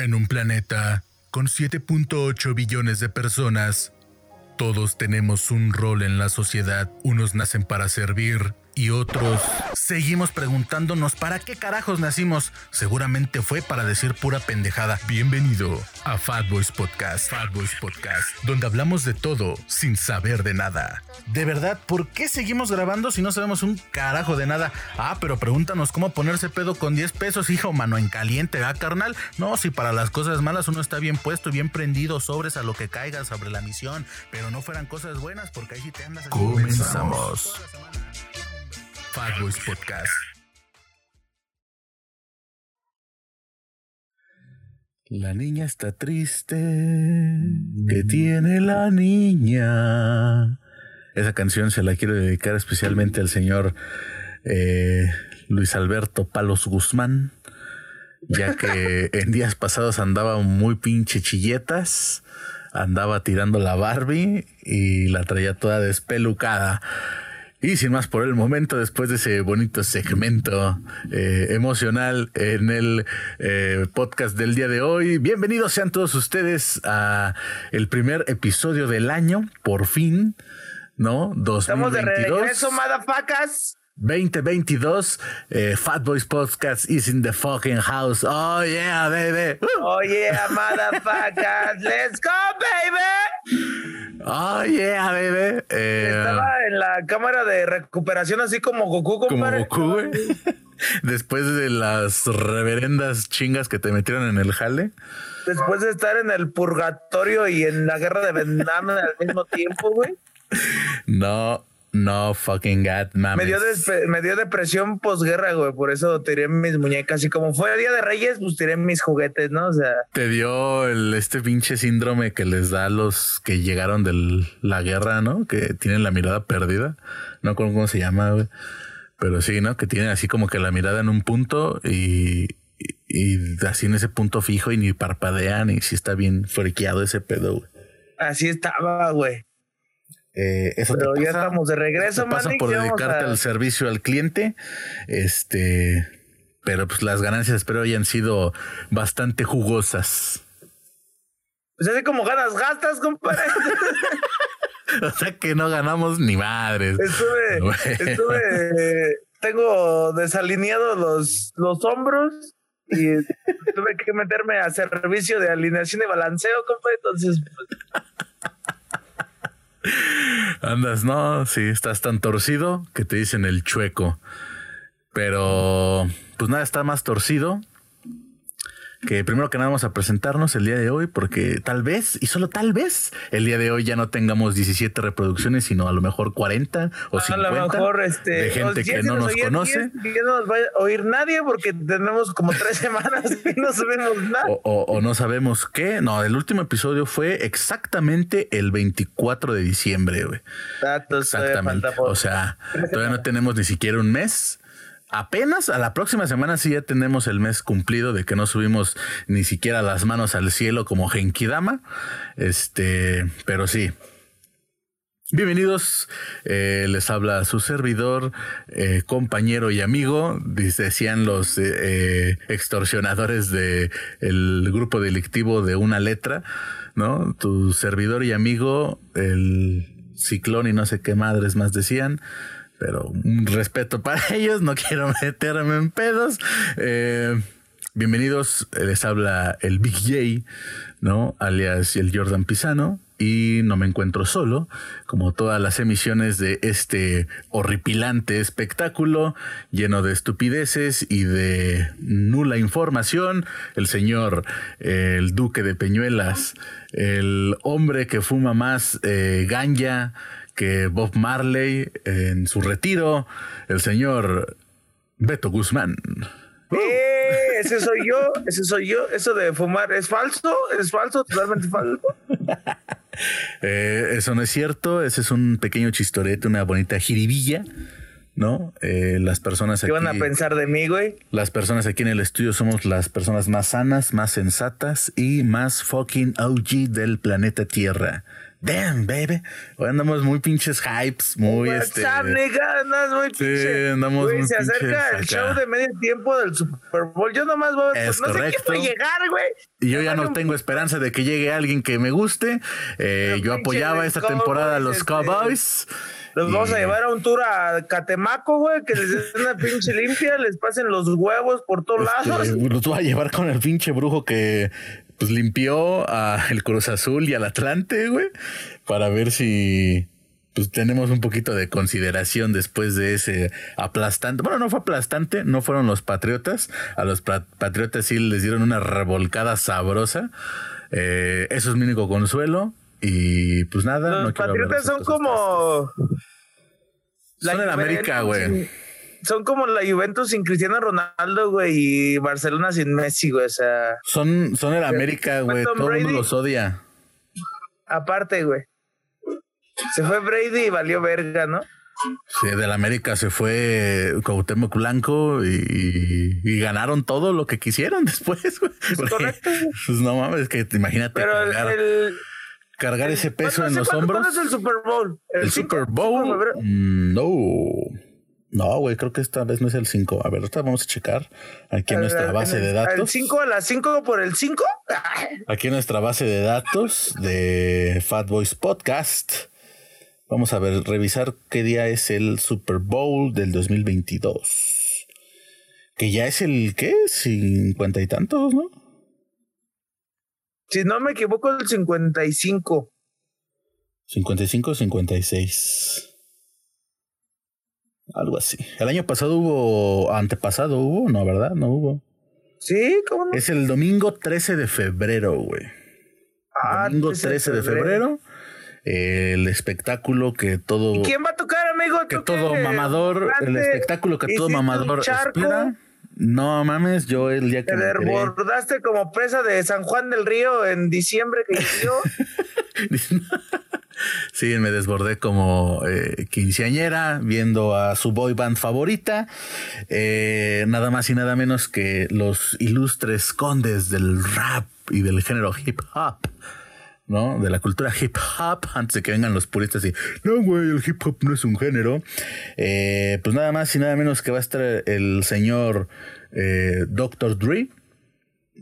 En un planeta con 7.8 billones de personas, todos tenemos un rol en la sociedad. Unos nacen para servir y otros seguimos preguntándonos para qué carajos nacimos. Seguramente fue para decir pura pendejada. Bienvenido a Fat Boys Podcast. Fat Boys Podcast, donde hablamos de todo sin saber de nada. De verdad, ¿por qué seguimos grabando si no sabemos un carajo de nada? Ah, pero pregúntanos cómo ponerse pedo con 10 pesos, hijo, mano en caliente, ¿ah, carnal? No, si para las cosas malas uno está bien puesto, bien prendido, sobres a lo que caiga sobre la misión, pero no fueran cosas buenas porque ahí sí te andas. Comenzamos. Fat Boys Podcast. La niña está triste. ¿Qué tiene la niña? Esa canción se la quiero dedicar especialmente al señor eh, Luis Alberto Palos Guzmán, ya que en días pasados andaba muy pinche chilletas, andaba tirando la Barbie y la traía toda despelucada. Y sin más por el momento, después de ese bonito segmento eh, emocional en el eh, podcast del día de hoy, bienvenidos sean todos ustedes a el primer episodio del año, por fin, ¿no? 2022. Estamos de regreso, motherfuckers. 2022, eh, Fat Boys Podcast is in the fucking house. Oh yeah, baby. Oh yeah, motherfuckers. Let's go. Oh yeah, baby. Eh, Estaba en la cámara de recuperación así como Goku, compadre. Como Goku, güey. Después de las reverendas chingas que te metieron en el jale. Después de estar en el purgatorio y en la guerra de Vietnam al mismo tiempo, güey. No, no fucking God, mames. Me dio, me dio depresión posguerra, güey. Por eso tiré mis muñecas. Y como fue el día de Reyes, pues tiré mis juguetes, ¿no? O sea. Te dio el, este pinche síndrome que les da a los que llegaron de la guerra, ¿no? Que tienen la mirada perdida. No con cómo se llama, güey. Pero sí, ¿no? Que tienen así como que la mirada en un punto y, y, así en ese punto fijo y ni parpadean y si está bien friqueado ese pedo, güey. Así estaba, güey. Eh, eso Pero te ya estamos de regreso, te pasa por dedicarte al servicio al cliente. Este, pero pues las ganancias espero hayan sido bastante jugosas. Pues así como ganas, gastas, compadre. o sea que no ganamos ni madres. Estuve, estuve, tengo desalineados los, los hombros y tuve que meterme a servicio de alineación y balanceo, compadre. Entonces, pues, Andas, no, sí, estás tan torcido que te dicen el chueco. Pero, pues nada, está más torcido que primero que nada vamos a presentarnos el día de hoy porque tal vez, y solo tal vez, el día de hoy ya no tengamos 17 reproducciones, sino a lo mejor 40 o 50 a lo mejor, este, de gente que no nos conoce. Que no nos va a oír nadie porque tenemos como tres semanas y no sabemos nada. O, o, no sabemos qué. No, el último episodio fue exactamente el 24 de diciembre, güey. Exactamente. O sea, todavía no tenemos ni siquiera un mes apenas a la próxima semana sí ya tenemos el mes cumplido de que no subimos ni siquiera las manos al cielo como Genkidama. Este, pero sí. Bienvenidos, eh, les habla su servidor, eh, compañero y amigo, decían los eh, extorsionadores del el grupo delictivo de una letra, ¿no? Tu servidor y amigo, el ciclón y no sé qué madres más decían, pero un respeto para ellos, no quiero meterme en pedos. Eh, bienvenidos, les habla el Big J, ¿no? Alias el Jordan Pisano. Y no me encuentro solo, como todas las emisiones de este horripilante espectáculo lleno de estupideces y de nula información. El señor, el duque de Peñuelas, el hombre que fuma más eh, ganja que Bob Marley en su retiro, el señor Beto Guzmán. ¡Eh! Ese soy yo, ese soy yo. Eso de fumar es falso, es falso, totalmente falso. eh, eso no es cierto, ese es un pequeño chistorete, una bonita jiribilla. ¿no? Eh, las personas aquí. ¿Qué van a pensar de mí, güey? Las personas aquí en el estudio somos las personas más sanas, más sensatas y más fucking OG del planeta Tierra. Damn, baby. Hoy andamos muy pinches hypes, muy este. nigga, andas muy Sí, andamos Güey, muy se acerca el pinches show de medio tiempo del Super Bowl. Yo nomás voy a Es no sé correcto. quién va a llegar, güey. Y yo ya no tengo esperanza de que llegue alguien que me guste. Eh, yo apoyaba pinches esta temporada a los Cowboys, este, Cowboys. Los vamos a llevar a un tour a Catemaco, güey, que les den una pinche limpia, les pasen los huevos por todos lados. Este, los voy a llevar con el pinche brujo que pues limpió a el Cruz Azul y al Atlante, güey, para ver si pues tenemos un poquito de consideración después de ese aplastante. Bueno, no fue aplastante, no fueron los Patriotas. A los pa- Patriotas sí les dieron una revolcada sabrosa. Eh, eso es mi único consuelo. Y pues nada. Los no patriotas son como. la Son el América, güey. Son como la Juventus sin Cristiano Ronaldo, güey, y Barcelona sin Messi, güey. O sea, Son, son el América, güey. Todo el mundo los odia. aparte, güey. Se fue Brady y valió verga, ¿no? Sí, del América se fue Cuauhtémoc Blanco y, y ganaron todo lo que quisieron después, güey. Porque, correcto. Pues no mames, que te imagínate Pero el. cargar, el- cargar ese peso ¿cuándo- en los hombros. ¿Cuándo es el Super Bowl? El, Super Bowl. mm, No. No, güey, creo que esta vez no es el 5. A ver, ahorita vamos a checar aquí en nuestra El- base el- de ¿El datos. 5 a las 5 por el 5? Aquí en nuestra base de datos de Fat Boys Podcast. Vamos a ver, revisar qué día es el Super Bowl del 2022. Que ya es el, ¿qué? Cincuenta y tantos, ¿no? Si no me equivoco, el 55. 55, 56. Algo así. El año pasado hubo, antepasado hubo, no, ¿verdad? No hubo. Sí, ¿cómo no? Es el domingo 13 de febrero, güey. Ah, domingo 13 13 de febrero. El espectáculo que todo. ¿Y quién va a tocar, amigo? que ¿Tú todo mamador, el espectáculo que todo ¿Hiciste un mamador espera. No mames, yo el día que Te me desbordaste como presa de San Juan del Río en diciembre que inició. Sí, me desbordé como eh, quinceañera viendo a su boy band favorita. Eh, nada más y nada menos que los ilustres condes del rap y del género hip hop. ¿no? De la cultura hip hop, antes de que vengan los puristas y, no, güey, el hip hop no es un género. Eh, pues nada más y nada menos que va a estar el señor Dr. Dre,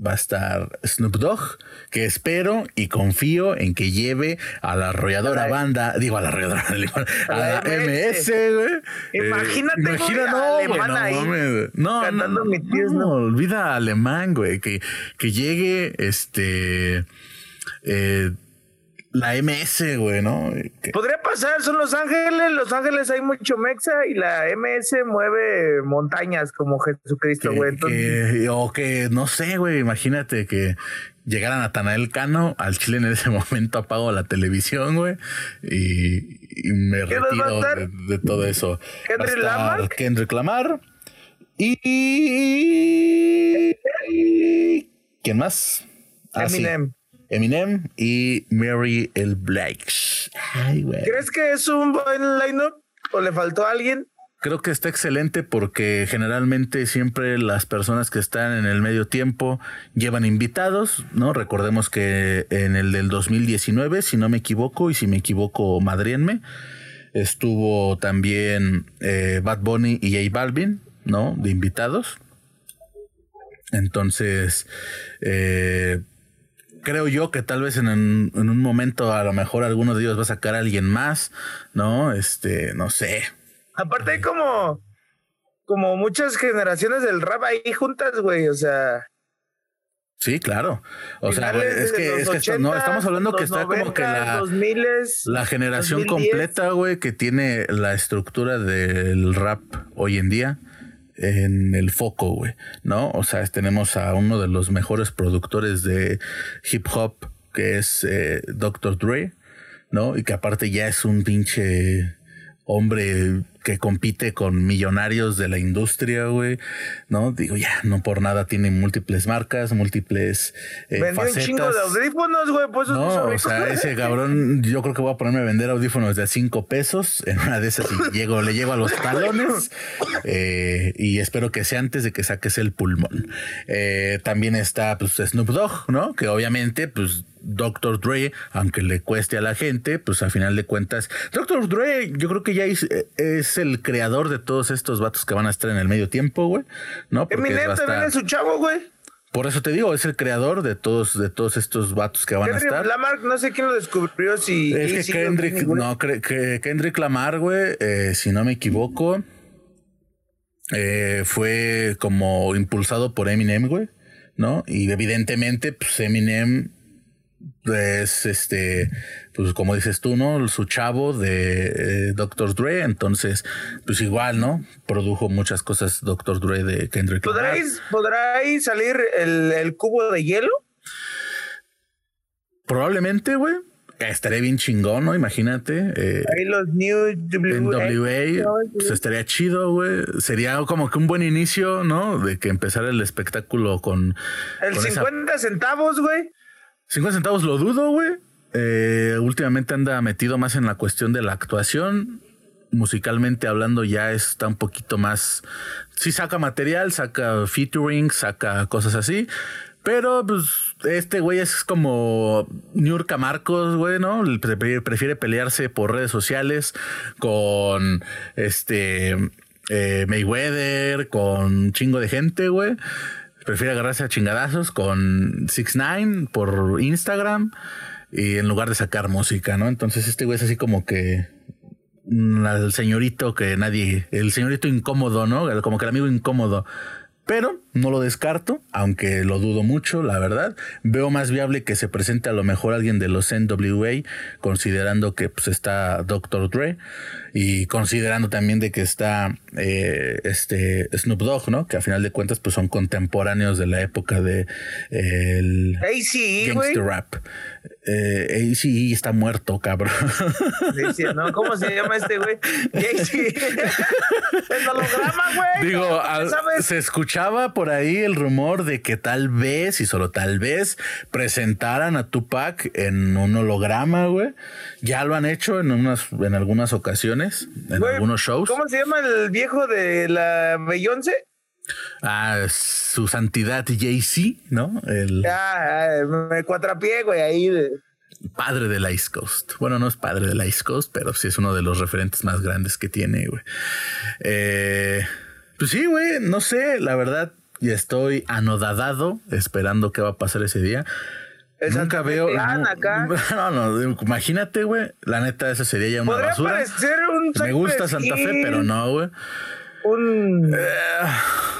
va a estar Snoop Dogg, que espero y confío en que lleve a la arrolladora A la- banda, digo a la arrolladora, a la, MS, güey. Imagínate, güey, imagina, no, güey, no, ahí, no, no, ¿no? olvida alemán, güey, que, que llegue este eh, la MS, güey, ¿no? Podría pasar, son Los Ángeles. Los Ángeles hay mucho mexa y la MS mueve montañas como Jesucristo, que- güey. Entonces, que- o que, no sé, güey, imagínate que llegara Natanael Cano al Chile en ese momento apago la televisión, güey, y, y me ¿Quién nos va a retiro de, de todo eso. ¿Kendrick Lamar? Kendrick Lamar y... ¿Quién más? Ah, sí, Eminem. Y Mary L. Blige. Ay, güey. ¿Crees que es un buen line-up o le faltó a alguien? Creo que está excelente porque generalmente siempre las personas que están en el medio tiempo llevan invitados, ¿no? Recordemos que en el del 2019, si no me equivoco, y si me equivoco, madrienme, estuvo también eh, Bad Bunny y J Balvin, ¿no? De invitados. Entonces, eh, creo yo que tal vez en, un- en un momento a lo mejor alguno de ellos va a sacar a alguien más, ¿no? Este, no sé. Aparte hay como, como muchas generaciones del rap ahí juntas, güey. O sea, Sí, claro. O sea, güey, es que, los es que está- no, 80s, estamos hablando que está como que 90s, la, 2000s, la generación 2010. completa, güey, que tiene la estructura del rap hoy en día en el foco, güey, ¿no? O sea, tenemos a uno de los mejores productores de hip hop, que es eh, Dr. Dre, ¿no? Y que aparte ya es un pinche hombre que compite con millonarios de la industria, güey, ¿no? Digo, ya, no por nada tiene múltiples marcas, múltiples eh, Vendió un chingo de facetas. audífonos, güey. Pues No, o sea, ese cabrón, yo creo que voy a ponerme a vender audífonos de cinco pesos. En una de esas y llego, le llego a los talones. eh, y espero que sea antes de que saques el pulmón. Eh, también está pues Snoop Dogg, ¿no? Que obviamente, pues Dr. Dre, aunque le cueste a la gente, pues a final de cuentas, Dr. Dre yo creo que ya es, el creador de todos estos vatos que van a estar en el medio tiempo, güey. ¿No? Eminem también es su chavo, güey. Por eso te digo, es el creador de todos, de todos estos vatos que van a estar. Lamar, no sé quién lo descubrió, si... Es que Kendrick, no, que Kendrick Lamar, güey, eh, si no me equivoco, eh, fue como impulsado por Eminem, güey, ¿no? Y evidentemente, pues Eminem es este, pues como dices tú, ¿no? Su chavo de eh, Dr. Dre, entonces, pues igual, ¿no? Produjo muchas cosas Dr. Dre de Kendrick Lamar. ¿Podrá ahí salir el, el cubo de hielo? Probablemente, güey. Estaría bien chingón, ¿no? Imagínate. Eh, Ahí los New WA. pues estaría chido, güey. Sería como que un buen inicio, ¿no? De que empezara el espectáculo con. El 50 centavos, güey. 50 centavos lo dudo, güey. Eh, últimamente anda metido más en la cuestión de la actuación. Musicalmente hablando, ya está un poquito más. Sí, saca material, saca featuring, saca cosas así pero, pues, este güey es como Niurka Marcos, güey, ¿no? Prefiere pelearse por redes sociales con este eh, Mayweather, con un chingo de gente, güey. Prefiere agarrarse a chingadazos con Six Nine por Instagram y en lugar de sacar música, ¿no? Entonces este güey es así como que el señorito que nadie, el señorito incómodo, ¿no? Como que el amigo incómodo pero no lo descarto, aunque lo dudo mucho, la verdad. Veo más viable que se presente a lo mejor alguien de los NWA, considerando que pues, está Dr. Dre y considerando también de que está eh, este Snoop Dogg, ¿no? Que a final de cuentas pues son contemporáneos de la época de el gangster rap. Eh, sí, está muerto, cabrón. ¿no? ¿Cómo se llama este güey? el holograma, güey. Digo, se escuchaba por ahí el rumor de que tal vez, y solo tal vez, presentaran a Tupac en un holograma, güey. Ya lo han hecho en unas, en algunas ocasiones, en algunos shows. ¿Cómo se llama el viejo de la Beyoncé? Ah, su santidad Jay-Z, ¿no? El... Ah, me cuatrapié, güey, ahí. De... Padre del Ice Coast. Bueno, no es padre del Ice Coast, pero sí es uno de los referentes más grandes que tiene, güey. Eh, pues sí, güey, no sé, la verdad, y estoy anodadado esperando qué va a pasar ese día. Nunca veo. No, no, imagínate, güey. La neta, esa sería ya una basura. Me gusta Santa Fe, pero no, güey. Un. Eh,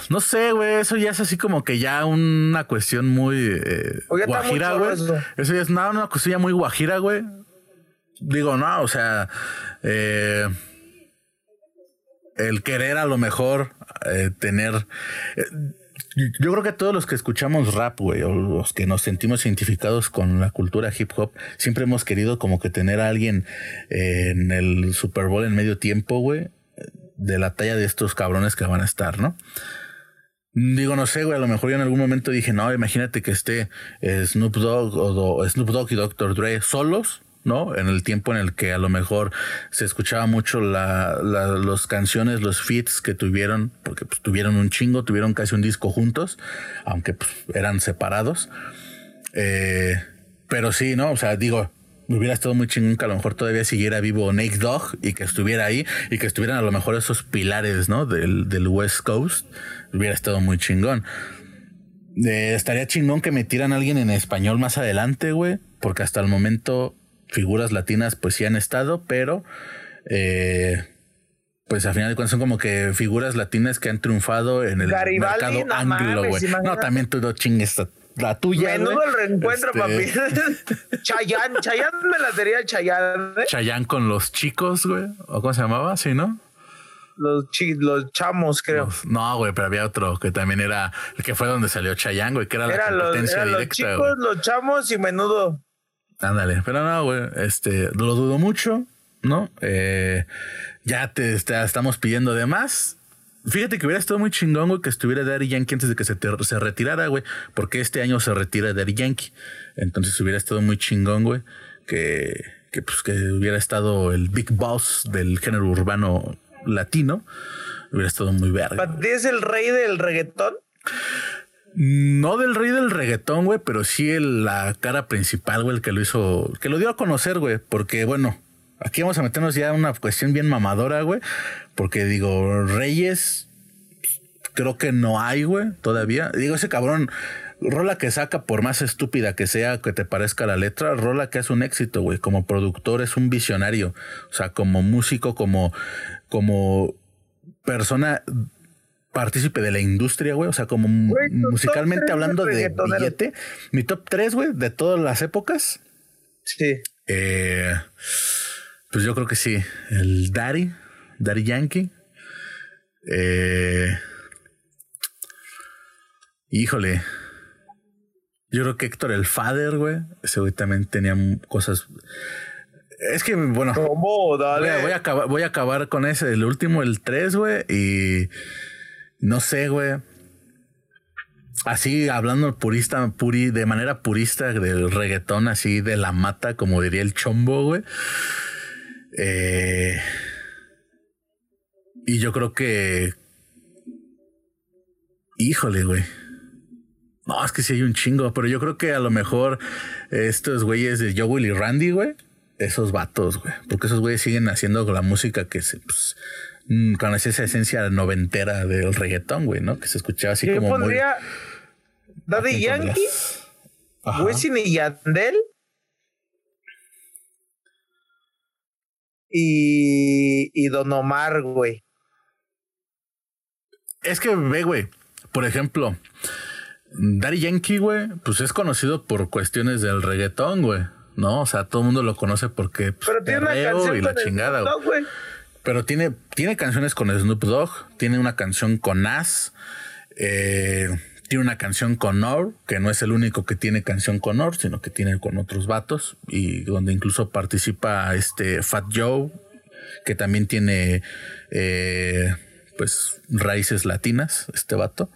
no sé, güey. Eso ya es así como que ya una cuestión muy eh, guajira, güey. Eso. ya es nada, una cuestión muy guajira, güey. Digo, no, o sea. Eh, el querer a lo mejor tener yo creo que todos los que escuchamos rap, güey, o los que nos sentimos identificados con la cultura hip hop, siempre hemos querido como que tener a alguien eh, en el Super Bowl en medio tiempo, güey, de la talla de estos cabrones que van a estar, ¿no? Digo, no sé, güey, a lo mejor yo en algún momento dije, no, imagínate que esté Snoop Dogg o Snoop Dogg y Dr. Dre solos, ¿no? En el tiempo en el que a lo mejor se escuchaba mucho la, las canciones, los feats que tuvieron, porque pues, tuvieron un chingo, tuvieron casi un disco juntos, aunque pues, eran separados. Eh, pero sí, ¿no? O sea, digo, hubiera estado muy chingón que a lo mejor todavía siguiera vivo Nate Dogg y que estuviera ahí y que estuvieran a lo mejor esos pilares, ¿no? Del, del West Coast. Hubiera estado muy chingón. Eh, estaría chingón que metieran a alguien en español más adelante, güey. Porque hasta el momento figuras latinas pues sí han estado, pero eh, pues a final de cuentas son como que figuras latinas que han triunfado en el mercado anglo, güey. No, también tú no chingues la tuya. Menudo el reencuentro, este... papi. Chayán, Chayán me la sería Chayán. ¿eh? Chayán con los chicos, güey. ¿O cómo se llamaba? Sí, ¿no? Los, chi los chamos, creo. no, güey, pero había otro que también era el que fue donde salió Chayán, güey, que era, la competencia los, directa. Los chicos, los chamos y menudo. Ándale, pero no, güey, este, lo dudo mucho, ¿no? Eh, ya te, estamos pidiendo de más. Fíjate que hubiera estado muy chingón, güey, que estuviera Daddy Yankee antes de que se, se retirara, güey, porque este año se retira Daddy Yankee. Entonces hubiera estado muy chingón, güey, que, que, pues, que hubiera estado el Big Boss del género urbano latino. Hubiera estado muy verga. ¿Es el rey del reggaetón? No del rey del reggaetón, güey, pero sí el, la cara principal, güey, el que lo hizo, que lo dio a conocer, güey, porque bueno, aquí vamos a meternos ya en una cuestión bien mamadora, güey, porque digo, Reyes, creo que no hay, güey, todavía. Digo, ese cabrón, rola que saca, por más estúpida que sea, que te parezca la letra, rola que es un éxito, güey. Como productor es un visionario. O sea, como músico, como, como persona partícipe de la industria, güey. O sea, como musicalmente hablando de billete. Mi top 3, güey, de todas las épocas. Sí. Eh, pues yo creo que sí. El Daddy, Daddy Yankee. Eh, híjole. Yo creo que Héctor el Father, güey. Ese güey también tenía cosas. Es que, bueno. ¿Cómo? Dale. Voy, a, acabar, voy a acabar con ese, el último, el 3, güey. Y no sé, güey. Así hablando purista, puri, de manera purista del reggaetón, así de la mata, como diría el chombo, güey. Eh, y yo creo que. Híjole, güey. No, es que sí hay un chingo, pero yo creo que a lo mejor estos güeyes de Joe y Randy, güey, esos vatos, güey, porque esos güeyes siguen haciendo la música que se, pues, con esa esencia noventera del reggaetón, güey, ¿no? Que se escuchaba así como pondría Daddy Yankee, Wisin y Yandel y, y Don Omar, güey. Es que ve, güey, por ejemplo, Daddy Yankee, güey, pues es conocido por cuestiones del reggaetón, güey. ¿No? O sea, todo el mundo lo conoce porque pues, Pero tiene una canción y la chingada, güey. Pero tiene, tiene canciones con Snoop Dogg, tiene una canción con Nas, eh, tiene una canción con Nor, que no es el único que tiene canción con Nor, sino que tiene con otros vatos, y donde incluso participa este Fat Joe, que también tiene eh, pues raíces latinas, este vato.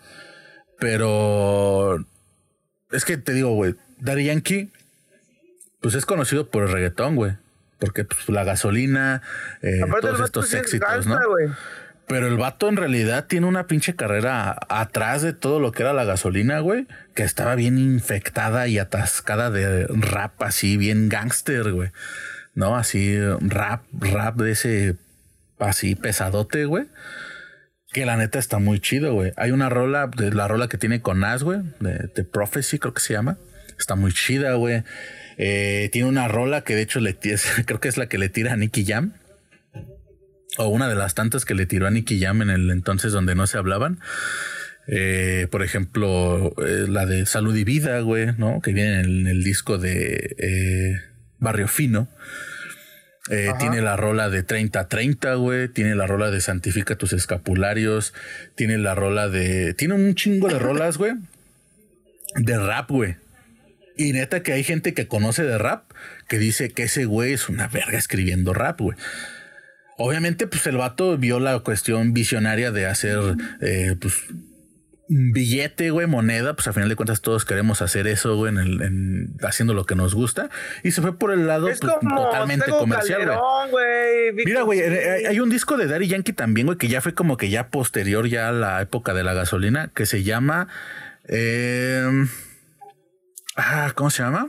Pero es que te digo, güey, Daddy Yankee, pues es conocido por el reggaetón, güey. Porque pues, la gasolina, eh, todos estos éxitos, ¿no? Pero el vato en realidad tiene una pinche carrera atrás de todo lo que era la gasolina, güey, que estaba bien infectada y atascada de rap así, bien gangster, güey. ¿No? Así, rap, rap de ese así pesadote, güey. Que la neta está muy chido, güey. Hay una rola, de la rola que tiene con Nas, güey, de, The Prophecy, creo que se llama. Está muy chida, güey. Eh, tiene una rola que de hecho le, creo que es la que le tira a Nicky Jam. O una de las tantas que le tiró a Nicky Jam en el entonces donde no se hablaban. Eh, por ejemplo, eh, la de Salud y Vida, güey, ¿no? Que viene en el, disco de Barrio Fino. Eh, tiene la rola de 30-30, güey. Tiene la rola de Santifica tus escapularios. Tiene la rola de. Tiene un chingo de rolas, güey. De rap, güey. Y neta que hay gente que conoce de rap que dice que ese güey es una verga escribiendo rap, güey. Obviamente, pues el vato vio la cuestión visionaria de hacer, eh, pues, billete, güey, moneda, pues a final de cuentas todos queremos hacer eso, güey, en el, haciendo lo que nos gusta. Y se fue por el lado pues, totalmente comercial, güey. Mira, güey, eh, hay un disco de Daddy Yankee también, güey, que ya fue como que ya posterior ya a la época de la gasolina, que se llama... Em, ah, ¿cómo se llama?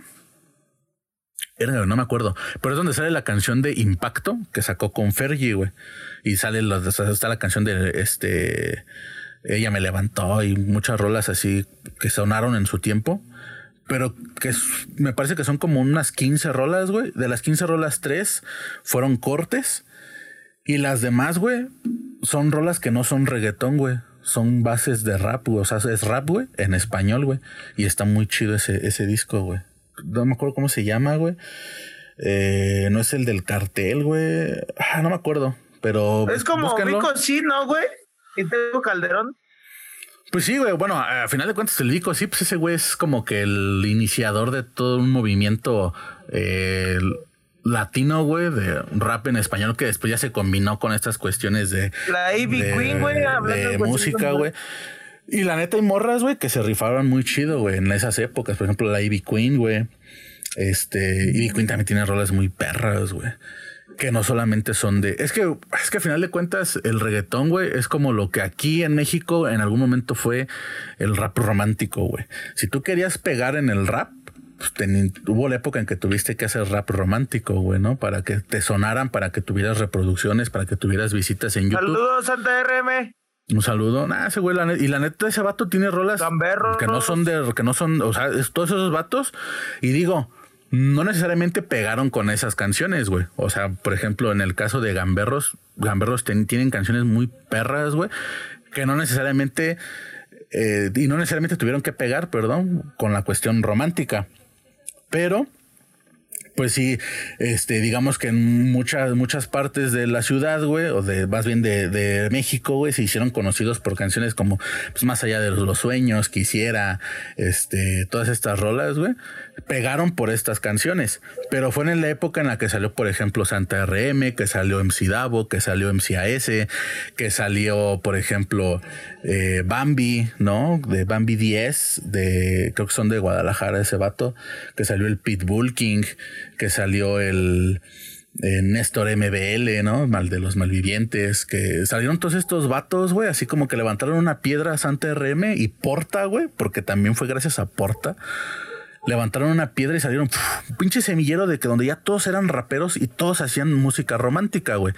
no me acuerdo. Pero es donde sale la canción de Impacto que sacó con Fergie, güey. Y sale está la canción de este ella me levantó y muchas rolas así que sonaron en su tiempo. Pero que me parece que son como unas 15 rolas, güey. De las 15 rolas, 3 fueron cortes. Y las demás, güey, son rolas que no son reggaetón, güey. Son bases de rap, güey. O sea, es rap, güey, en español, güey. Y está muy chido ese, ese disco, güey. No me acuerdo cómo se llama, güey. Eh, no es el del cartel, güey. Ah, no me acuerdo. Pero. Es como Vico, sí, ¿no, güey? ¿Y tengo Calderón? Pues sí, güey. Bueno, a final de cuentas, el Vico, sí, pues ese güey es como que el iniciador de todo un movimiento eh, latino, güey, de rap en español que después ya se combinó con estas cuestiones de. La Ivy Queen, güey, de, música, güey. Y la neta, hay morras, güey, que se rifaron muy chido, güey, en esas épocas. Por ejemplo, la Ivy Queen, güey. Este, Ivy Queen también tiene roles muy perras, güey. que no solamente son de. Es que, es que a final de cuentas, el reggaetón, güey, es como lo que aquí en México en algún momento fue el rap romántico, güey. Si tú querías pegar en el rap, pues hubo la época en que tuviste que hacer rap romántico, güey, ¿no? Para que te sonaran, para que tuvieras reproducciones, para que tuvieras visitas en YouTube. Saludos, Santa RM. Un saludo. Nah, ese güey, y la neta, ese vato tiene rolas que no son de, que no son, o sea, todos esos vatos. Y digo, no necesariamente pegaron con esas canciones, güey. O sea, por ejemplo, en el caso de Gamberros, Gamberros tienen canciones muy perras, güey, que no necesariamente, eh, y no necesariamente tuvieron que pegar, perdón, con la cuestión romántica. Pero pues sí, este, digamos que en muchas, muchas partes de la ciudad, güey, o de más bien de, de México, güey, se hicieron conocidos por canciones como pues, Más allá de los, sueños, Quisiera, este, todas estas rolas, güey, pegaron por estas canciones. Pero fue en la época en la que salió, por ejemplo, Santa RM, que salió MC Davo, que salió MCAS, que salió, por ejemplo, eh, Bambi, ¿no? De Bambi 10, de, creo que son de Guadalajara ese vato, que salió el Pitbull King, que salió el eh, Néstor MBL, ¿no? Mal de los malvivientes, que salieron todos estos vatos, güey, así como que levantaron una piedra a Santa RM y Porta, güey, porque también fue gracias a Porta. Levantaron una piedra y salieron un pinche semillero de que donde ya todos eran raperos y todos hacían música romántica, güey.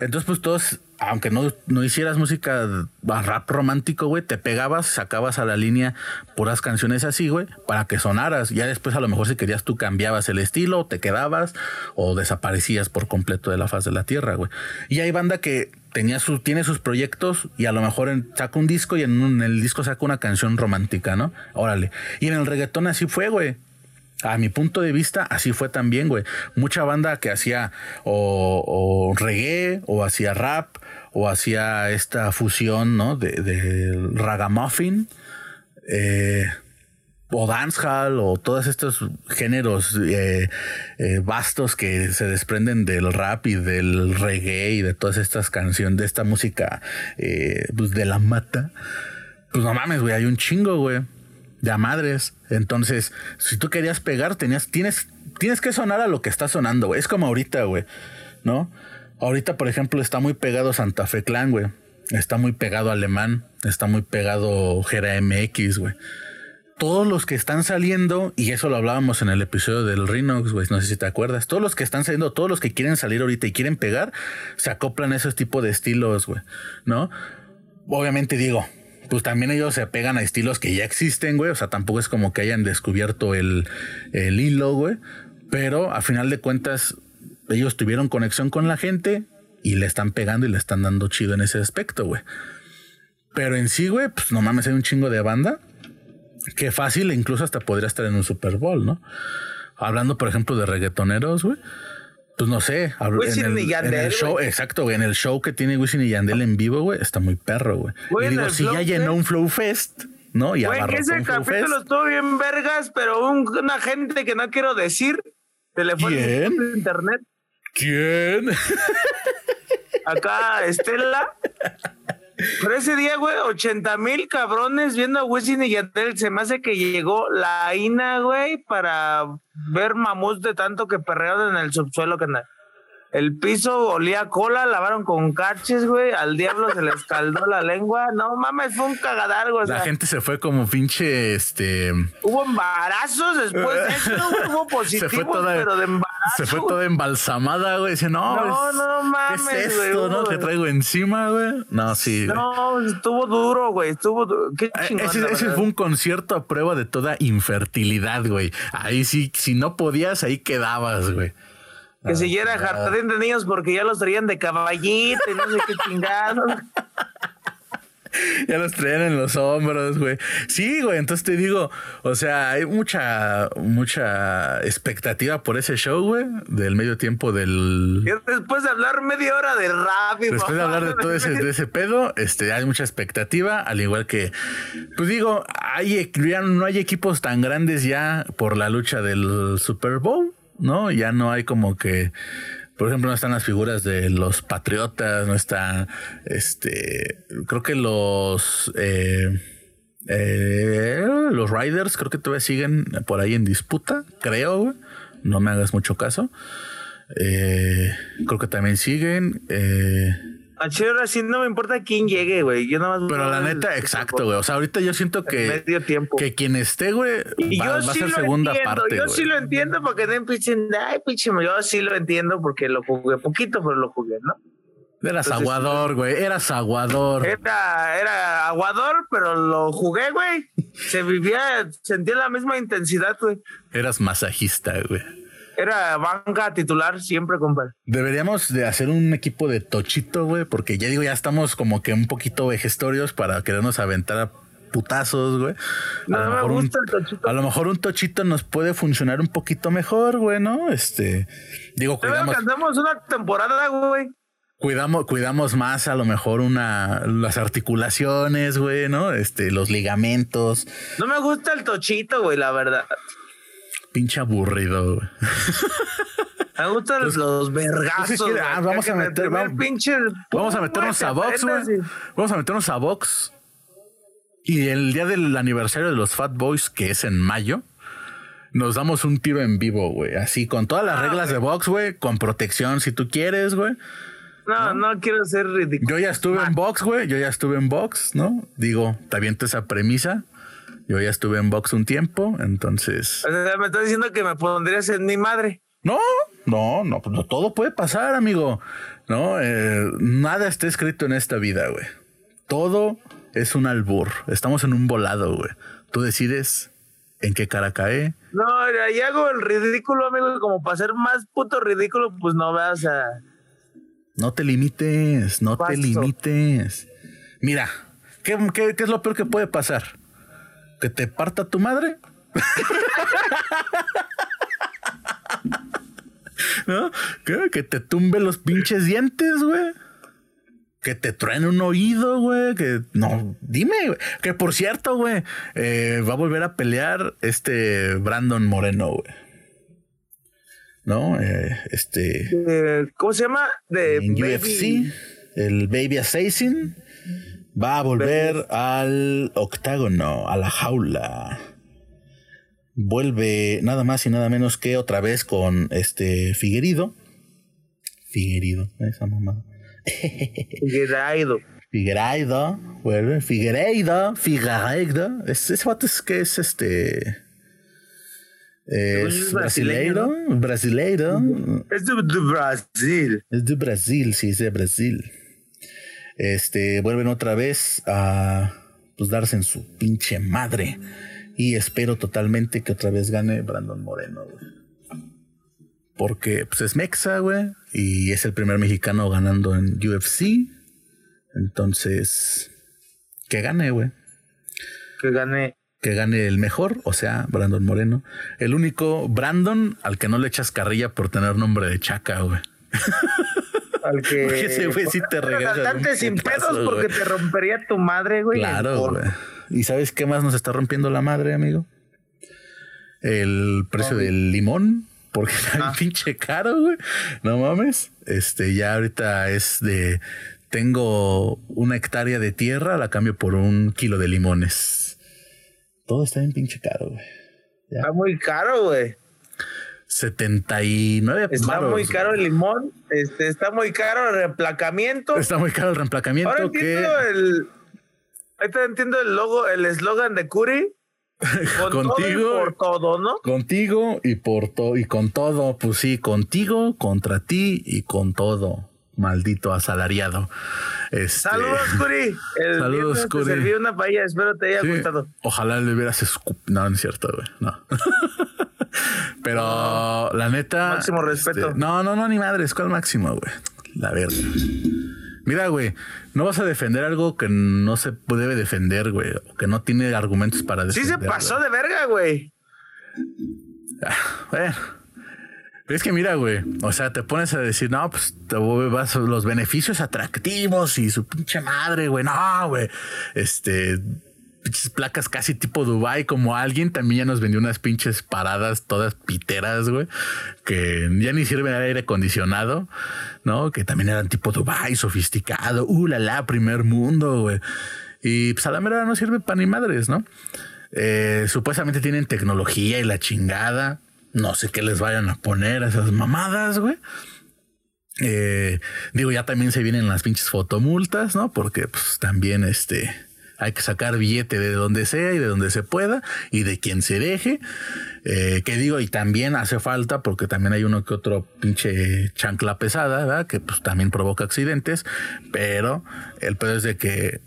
Entonces, pues todos, aunque no, no hicieras música rap romántico, güey, te pegabas, sacabas a la línea puras canciones así, güey, para que sonaras. Ya después, a lo mejor, si querías, tú cambiabas el estilo, te quedabas o desaparecías por completo de la faz de la tierra, güey. Y hay banda que tenía su, tiene sus proyectos y a lo mejor saca un disco y en, en el disco saca una canción romántica, ¿no? Órale. Y en el reggaetón así fue, güey a mi punto de vista, así fue también, güey. Mucha banda que hacía o, reggae, o hacía rap, o hacía esta fusión, ¿no? De, de ragamuffin, eh, o dancehall, o todos estos géneros eh, eh, vastos que se desprenden del rap y del reggae y de todas estas canciones, de esta música, pues de la mata. Pues no mames, güey, hay un chingo, güey de a madres. Entonces, si tú querías pegar, tenías, tienes, tienes que sonar a lo que está sonando, güey. Es como ahorita, güey, ¿no? Ahorita, por ejemplo, está muy pegado Santa Fe Clan, güey. Está muy pegado Alemán. Está muy pegado Gera MX, güey. Todos los que están saliendo, y eso lo hablábamos en el episodio del Rhinox, güey, no sé si te acuerdas, todos los que están saliendo, todos los que quieren salir ahorita y quieren pegar, se acoplan a esos tipos de estilos, güey, ¿no? Obviamente digo, pues también ellos se pegan a estilos que ya existen, güey. O sea, tampoco es como que hayan descubierto el, el hilo, güey. Pero a final de cuentas, ellos tuvieron conexión con la gente y le están pegando y le están dando chido en ese aspecto, güey. Pero en sí, güey, pues no mames, hay un chingo de banda que fácil, incluso hasta podría estar en un Super Bowl, ¿no? Hablando, por ejemplo, de reggaetoneros, güey pues no sé, en el, y Yandel, en el show, exacto, güey, en el show que tiene Wisin y Yandel en vivo, güey, está muy perro, güey. Y digo, si ya llenó un Flow Fest, ¿no? Y güey, que ese capítulo estuvo bien vergas, pero un, una gente que no quiero decir, teléfono ¿Quién? internet. ¿Quién? Acá, Estela. Pero ese día, güey, 80 mil cabrones viendo a Wisin y Yandel. Se me hace que llegó la INA, güey, para ver mamús de tanto que perrearon en el subsuelo que el piso olía cola, lavaron con caches, güey. Al diablo se le escaldó la lengua. No mames, fue un cagadal, güey. La gente se fue como pinche, este... Hubo embarazos después de eso, hubo positivos, pero de. Se fue toda embalsamada, güey. Dice, no, no, no mames, ¿qué es esto, no? Que traigo encima, güey. No, sí. No, estuvo duro, güey. Estuvo duro. Qué eh, chingón, ese, ese fue un concierto a prueba de toda infertilidad, güey. Ahí sí, si no podías, ahí quedabas, güey. Que siguiera jardín de niños porque ya los traían de caballito y no sé qué chingados. ya los traían en los hombros, güey. Sí, güey, entonces te digo, o sea, hay mucha, mucha expectativa por ese show, güey, del medio tiempo del... después de hablar media hora de rap. Después de hablar de todo ese, de ese pedo, este, hay mucha expectativa, al igual que, pues digo, hay, ya no hay equipos tan grandes ya por la lucha del Super Bowl. ¿no? Ya no hay como que, por ejemplo, no están las figuras de los patriotas, no están, este, creo que los, eh, eh, los Riders creo que todavía siguen por ahí en disputa, creo, no me hagas mucho caso. Eh, creo que también siguen. Eh, a Chile ahora sí no me importa quién llegue, güey. Yo nada más. Pero la neta, exacto, güey. O sea, ahorita yo siento que. Medio tiempo. Que quien esté, güey, va, yo va a sí ser lo segunda entiendo, parte. Yo güey. sí lo entiendo porque den pinche. Ay, pinche. Yo sí lo entiendo porque lo jugué poquito, pero lo jugué, ¿no? Eras Entonces, aguador, güey. Eras aguador. Era, era aguador, pero lo jugué, güey. Se vivía, sentía la misma intensidad, güey. Eras masajista, güey. Era banca titular siempre, compadre. Deberíamos de hacer un equipo de tochito, güey, porque ya digo, ya estamos como que un poquito vejestorios para querernos aventar a putazos, güey. No me un- gusta el tochito. A lo mejor un tochito nos puede funcionar un poquito mejor, güey, ¿no? Este, digo, cuidamos, cantamos una temporada, güey. cuidamos, cuidamos más a lo mejor una, las articulaciones, güey, ¿no? Este, los ligamentos, No me gusta el tochito, güey, la verdad. Pinche aburrido. Me gustan los vergazos. Pues? Ah, vamos a me- meter- vamos- pinche Vamos a meternos a box, güey. Vamos a meternos a box. Y el día del aniversario de los Fat Boys, que es en mayo, nos damos un tiro en vivo, güey. Así, con todas las Ah, reglas de box, güey. Con protección, si tú quieres, güey. No, no quiero ser ridículo. Yo ya estuve en box, güey. Yo ya estuve en box, ¿no? Digo, te aviento esa premisa. Yo ya estuve en box un tiempo, entonces... O sea, me estás diciendo que me pondrías en mi madre. No, no, no, pues no, todo puede pasar, amigo. No, Eh, nada está escrito en esta vida, güey. Todo es un albur. Estamos en un volado, güey. Tú decides en qué cara cae. No, ahí hago el ridículo, amigo, como para ser más puto ridículo, pues no veas a. No te limites, no te limites. Mira, ¿qué, qué, qué es lo peor que puede pasar? ¿Que te parta tu madre? ¿No? ¿Qué? Que te tumbe los pinches dientes, güey. Que te truene un oído, güey. Que no, dime, güey. Que por cierto, güey, eh, va a volver a pelear este Brandon Moreno, güey. ¿No? Eh, este de- ¿Cómo se llama? De en Baby- UFC, el Baby Assassin va a volver al octágono, a la jaula. Vuelve nada más y nada menos que otra vez con este Figuerido. Figuerido, esa mamada. Figueiredo. Figueiredo, vuelve. Figueiredo, Figueiredo. Es, ese es que es este. es brasileiro. Brasileiro. Es de, de Brasil. Es de Brasil, sí, es de Brasil. Este, vuelven otra vez a pues darse en su pinche madre. Y espero totalmente que otra vez gane Brandon Moreno, güey. Porque pues es Mexa, güey. Y es el primer mexicano ganando en UFC. Entonces, que gane, güey. Que gane. Que gane el mejor, o sea, Brandon Moreno. El único Brandon al que no le echas carrilla por tener nombre de chaca, güey. Al que. Porque ese güey sí te regresa sin pedos porque te rompería tu madre, güey. Claro, güey. ¿Y sabes qué más nos está rompiendo la madre, amigo? El precio del limón. Porque está bien Ah. pinche caro, güey. No mames. Este, ya ahorita es de. Tengo una hectárea de tierra, la cambio por un kilo de limones. Todo está bien pinche caro, güey. Está muy caro, güey. 79 Está muy caro el limón. Este, está muy caro el reemplacamiento. Está muy caro el reemplacamiento Ahora que entiendo el. Ahorita entiendo el logo, el eslogan de Curi. Con todo y Contigo. por todo, ¿no? Contigo y por todo y con todo, pues sí, contigo, contra ti y con todo, maldito asalariado. Este, Saludos, Curi. El Saludos, viernes te Curi. serví una paella, espero te haya sí, gustado. ojalá le hubieras escup... No, no es cierto, güey. No. Pero la neta. este, Máximo respeto. no, no, no, ni madres. ¿Cuál máximo, güey? La verga. Mira, güey, no vas a defender algo que no se debe defender, güey, o que no tiene argumentos para Sí defender. se pasó de verga, güey. Bueno. Es que mira, güey, o sea, te pones a decir, no, pues te voy- vas los beneficios atractivos y su pinche madre, güey, no, güey. Este, placas casi tipo Dubai, como alguien también ya nos vendió unas pinches paradas todas piteras, güey, que ya ni sirven al aire acondicionado, ¿no? Que también eran tipo Dubai, sofisticado, uh, la la, primer mundo, güey. Y pues a la mera no sirve para ni madres, ¿no? Eh, supuestamente tienen tecnología y la chingada. no sé qué les vayan a poner a esas mamadas, güey. Eh, digo, ya también se vienen las pinches fotomultas, ¿no? Porque pues también este hay que sacar billete de donde sea y de donde se pueda y de quien se deje. Eh, que digo, y también hace falta porque también hay uno que otro pinche chancla pesada. Que pues también provoca accidentes, pero el pedo es de que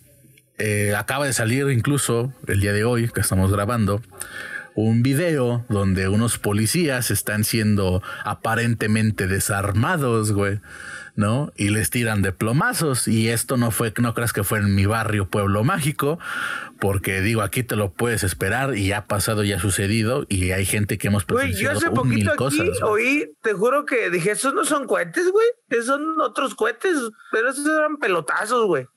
eh, acaba de salir incluso el día de hoy que estamos grabando un video donde unos policías están siendo aparentemente desarmados, güey. ¿No? Y les tiran de plomazos. Y esto no fue, no creas que fue en mi barrio Pueblo Mágico, porque digo, aquí te lo puedes esperar y ha pasado, ya ha sucedido, y hay gente que hemos presenciado yo hace poquito aquí oí, te juro que dije, esos no son cohetes, güey, esos son otros cohetes, pero esos eran pelotazos, güey.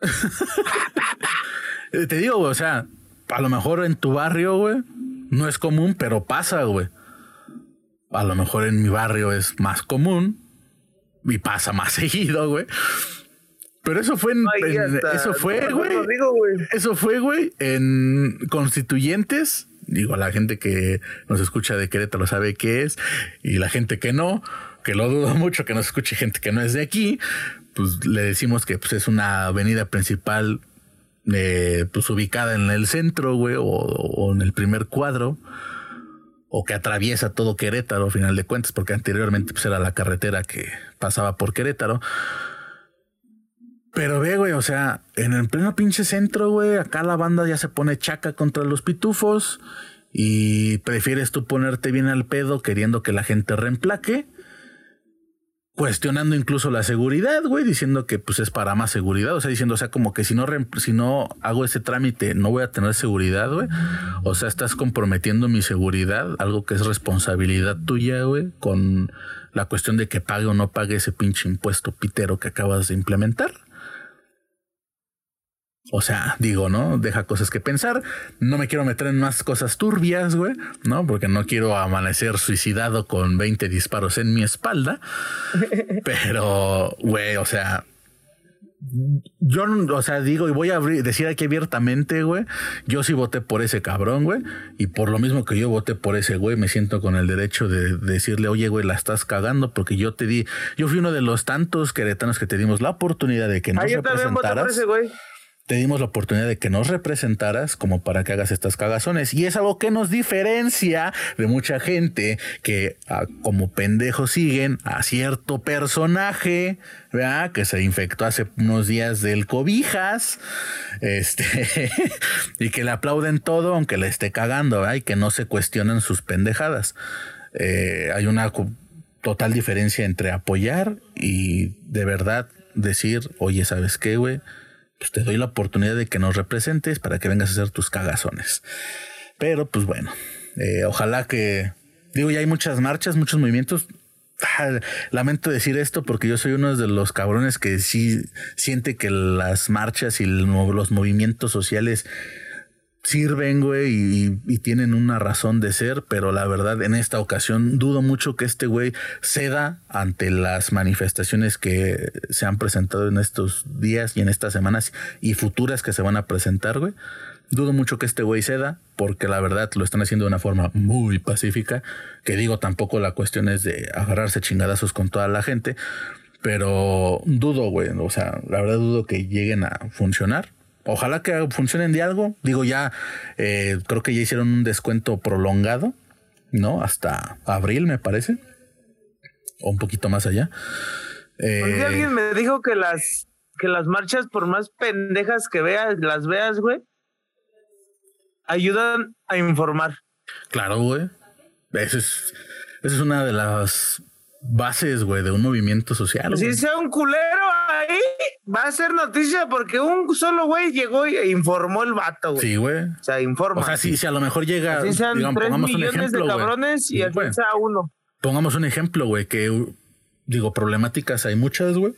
te digo, o sea, a lo mejor en tu barrio, güey, no es común, pero pasa, güey. A lo mejor en mi barrio es más común, y pasa más seguido, güey. Pero eso fue en, eso fue, güey. Eso fue, güey, en Constituyentes. Digo, la gente que nos escucha de Querétaro sabe qué es. Y la gente que no, que lo dudo mucho que nos escuche gente que no es de aquí, pues le decimos que pues, es una avenida principal eh, pues ubicada en el centro, güey, o en el primer cuadro o que atraviesa todo Querétaro, a final de cuentas, porque anteriormente pues, era la carretera que pasaba por Querétaro. Pero ve, güey, o sea, en el pleno pinche centro, güey, acá la banda ya se pone chaca contra los pitufos y prefieres tú ponerte bien al pedo queriendo que la gente reemplaque cuestionando incluso la seguridad, güey, diciendo que pues es para más seguridad, o sea, diciendo, o sea, como que si no si no hago ese trámite no voy a tener seguridad, güey. O sea, estás comprometiendo mi seguridad, algo que es responsabilidad tuya, güey, con la cuestión de que pague o no pague ese pinche impuesto pitero que acabas de implementar. O sea, digo, ¿no? Deja cosas que pensar. No me quiero meter en más cosas turbias, güey, ¿no? Porque no quiero amanecer suicidado con 20 disparos en mi espalda. Pero, güey, o sea, yo, o sea, digo, y voy a decir aquí abiertamente, güey, yo sí voté por ese cabrón, güey, y por lo mismo que yo voté por ese güey, me siento con el derecho de, decirle, oye, güey, la estás cagando, porque yo te di, yo fui uno de los tantos queretanos que te dimos la oportunidad de que nos representaras te dimos la oportunidad de que nos representaras como para que hagas estas cagazones. Y es algo que nos diferencia de mucha gente que ah, como pendejos siguen a cierto personaje, ¿verdad? Que se infectó hace unos días del cobijas, este, y que le aplauden todo aunque le esté cagando, ¿verdad? Y que no se cuestionan sus pendejadas. Eh, hay una total diferencia entre apoyar y de verdad decir, oye, ¿sabes qué, güey? Pues te doy la oportunidad de que nos representes para que vengas a hacer tus cagazones. Pero pues bueno, eh, ojalá que, digo, ya hay muchas marchas, muchos movimientos. Ah, lamento decir esto porque yo soy uno de los cabrones que sí siente que las marchas y los movimientos sociales sirven, güey, y, tienen una razón de ser, pero la verdad en esta ocasión dudo mucho que este güey ceda ante las manifestaciones que se han presentado en estos días y en estas semanas y futuras que se van a presentar, güey. Dudo mucho que este güey ceda, porque la verdad lo están haciendo de una forma muy pacífica, que digo tampoco la cuestión es de agarrarse chingadazos con toda la gente, pero dudo, güey, o sea, la verdad dudo que lleguen a funcionar Ojalá que funcionen de algo. Digo, ya eh, creo que ya hicieron un descuento prolongado, ¿no? Hasta abril, me parece. O un poquito más allá. Eh, alguien me dijo que las, que las marchas, por más pendejas que veas, las veas, güey, ayudan a informar. Claro, güey. Eso es, eso es una de las bases, güey, de un movimiento social. Si sea un culero ahí, va a ser noticia porque un solo güey llegó e informó el vato, güey. Sí, güey. O sea, informa. O sea, si, si a lo mejor llega, digamos, pongamos un ejemplo, de cabrones y así sea uno. Pongamos un ejemplo, güey, que digo, problemáticas hay muchas, güey.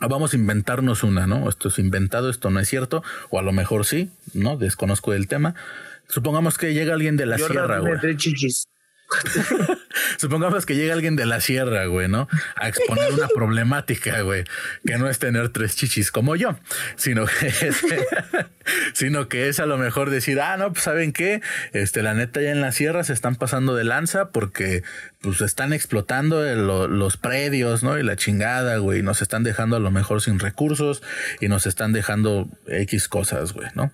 Ah, vamos a inventarnos una, ¿no? Esto es inventado, esto no es cierto, o a lo mejor sí, ¿no? Desconozco el tema. Supongamos que llega alguien de la sierra, güey. Supongamos que llega alguien de la sierra, güey, ¿no? A exponer una problemática, güey, que no es tener tres chichis como yo, sino que es, sino que es a lo mejor decir, ah, no, pues saben qué, este, la neta ya en la sierra se están pasando de lanza porque pues están explotando los predios, ¿no? Y la chingada, güey, nos están dejando a lo mejor sin recursos y nos están dejando X cosas, güey, ¿no?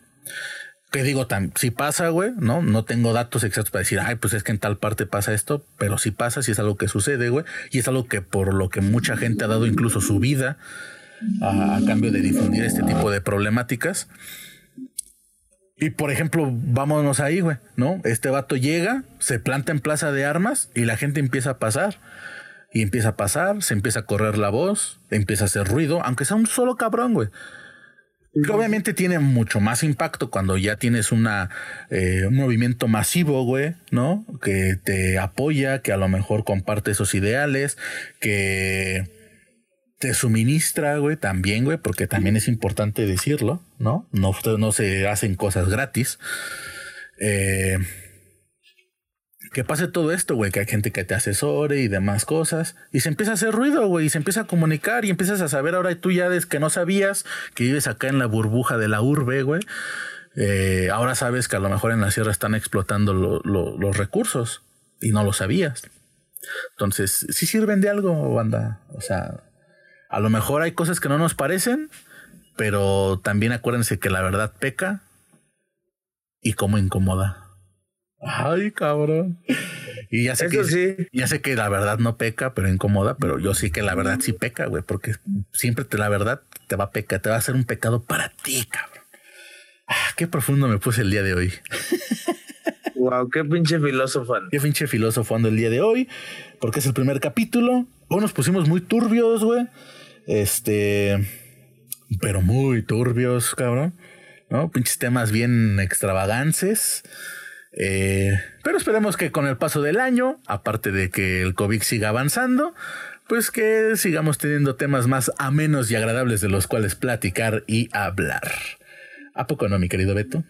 Que digo, si pasa, güey, ¿no? No tengo datos exactos para decir, ay, pues es que en tal parte pasa esto, pero si pasa, si es algo que sucede, güey, y es algo que por lo que mucha gente ha dado incluso su vida a, cambio de difundir este tipo de problemáticas. Y por ejemplo, vámonos ahí, güey, ¿no? Este vato llega, se planta en plaza de armas y la gente empieza a pasar. Y empieza a pasar, se empieza a correr la voz, empieza a hacer ruido, aunque sea un solo cabrón, güey obviamente tiene mucho más impacto cuando ya tienes una, eh, un movimiento masivo, güey, ¿no? Que te apoya, que a lo mejor comparte esos ideales, que te suministra, güey, también, güey, porque también es importante decirlo, ¿no? No, no se hacen cosas gratis. Eh, que pase todo esto, güey, que hay gente que te asesore y demás cosas. Y se empieza a hacer ruido, güey, y se empieza a comunicar y empiezas a saber ahora tú ya des que no sabías que vives acá en la burbuja de la urbe, güey. Eh, ahora sabes que a lo mejor en la sierra están explotando los recursos y no lo sabías. Entonces, sí sirven de algo, banda. O sea, a lo mejor hay cosas que no nos parecen, pero también acuérdense que la verdad peca y como incomoda. Ay, cabrón. Y ya sé que ya sé que la verdad no peca, pero incomoda, pero yo sí que la verdad sí peca, güey, porque siempre te la verdad te va a pecar, te va a hacer un pecado para ti, cabrón. Ah, qué profundo me puse el día de hoy. Wow, qué pinche filósofo. Qué pinche filósofo ando el día de hoy, porque es el primer capítulo. Hoy nos pusimos muy turbios, güey. Este, pero muy turbios, cabrón. ¿No? Pinches temas bien extravagantes. Eh, pero esperemos que con el paso del año, aparte de que el COVID siga avanzando, pues que sigamos teniendo temas más amenos y agradables de los cuales platicar y hablar. ¿A poco no, mi querido Beto?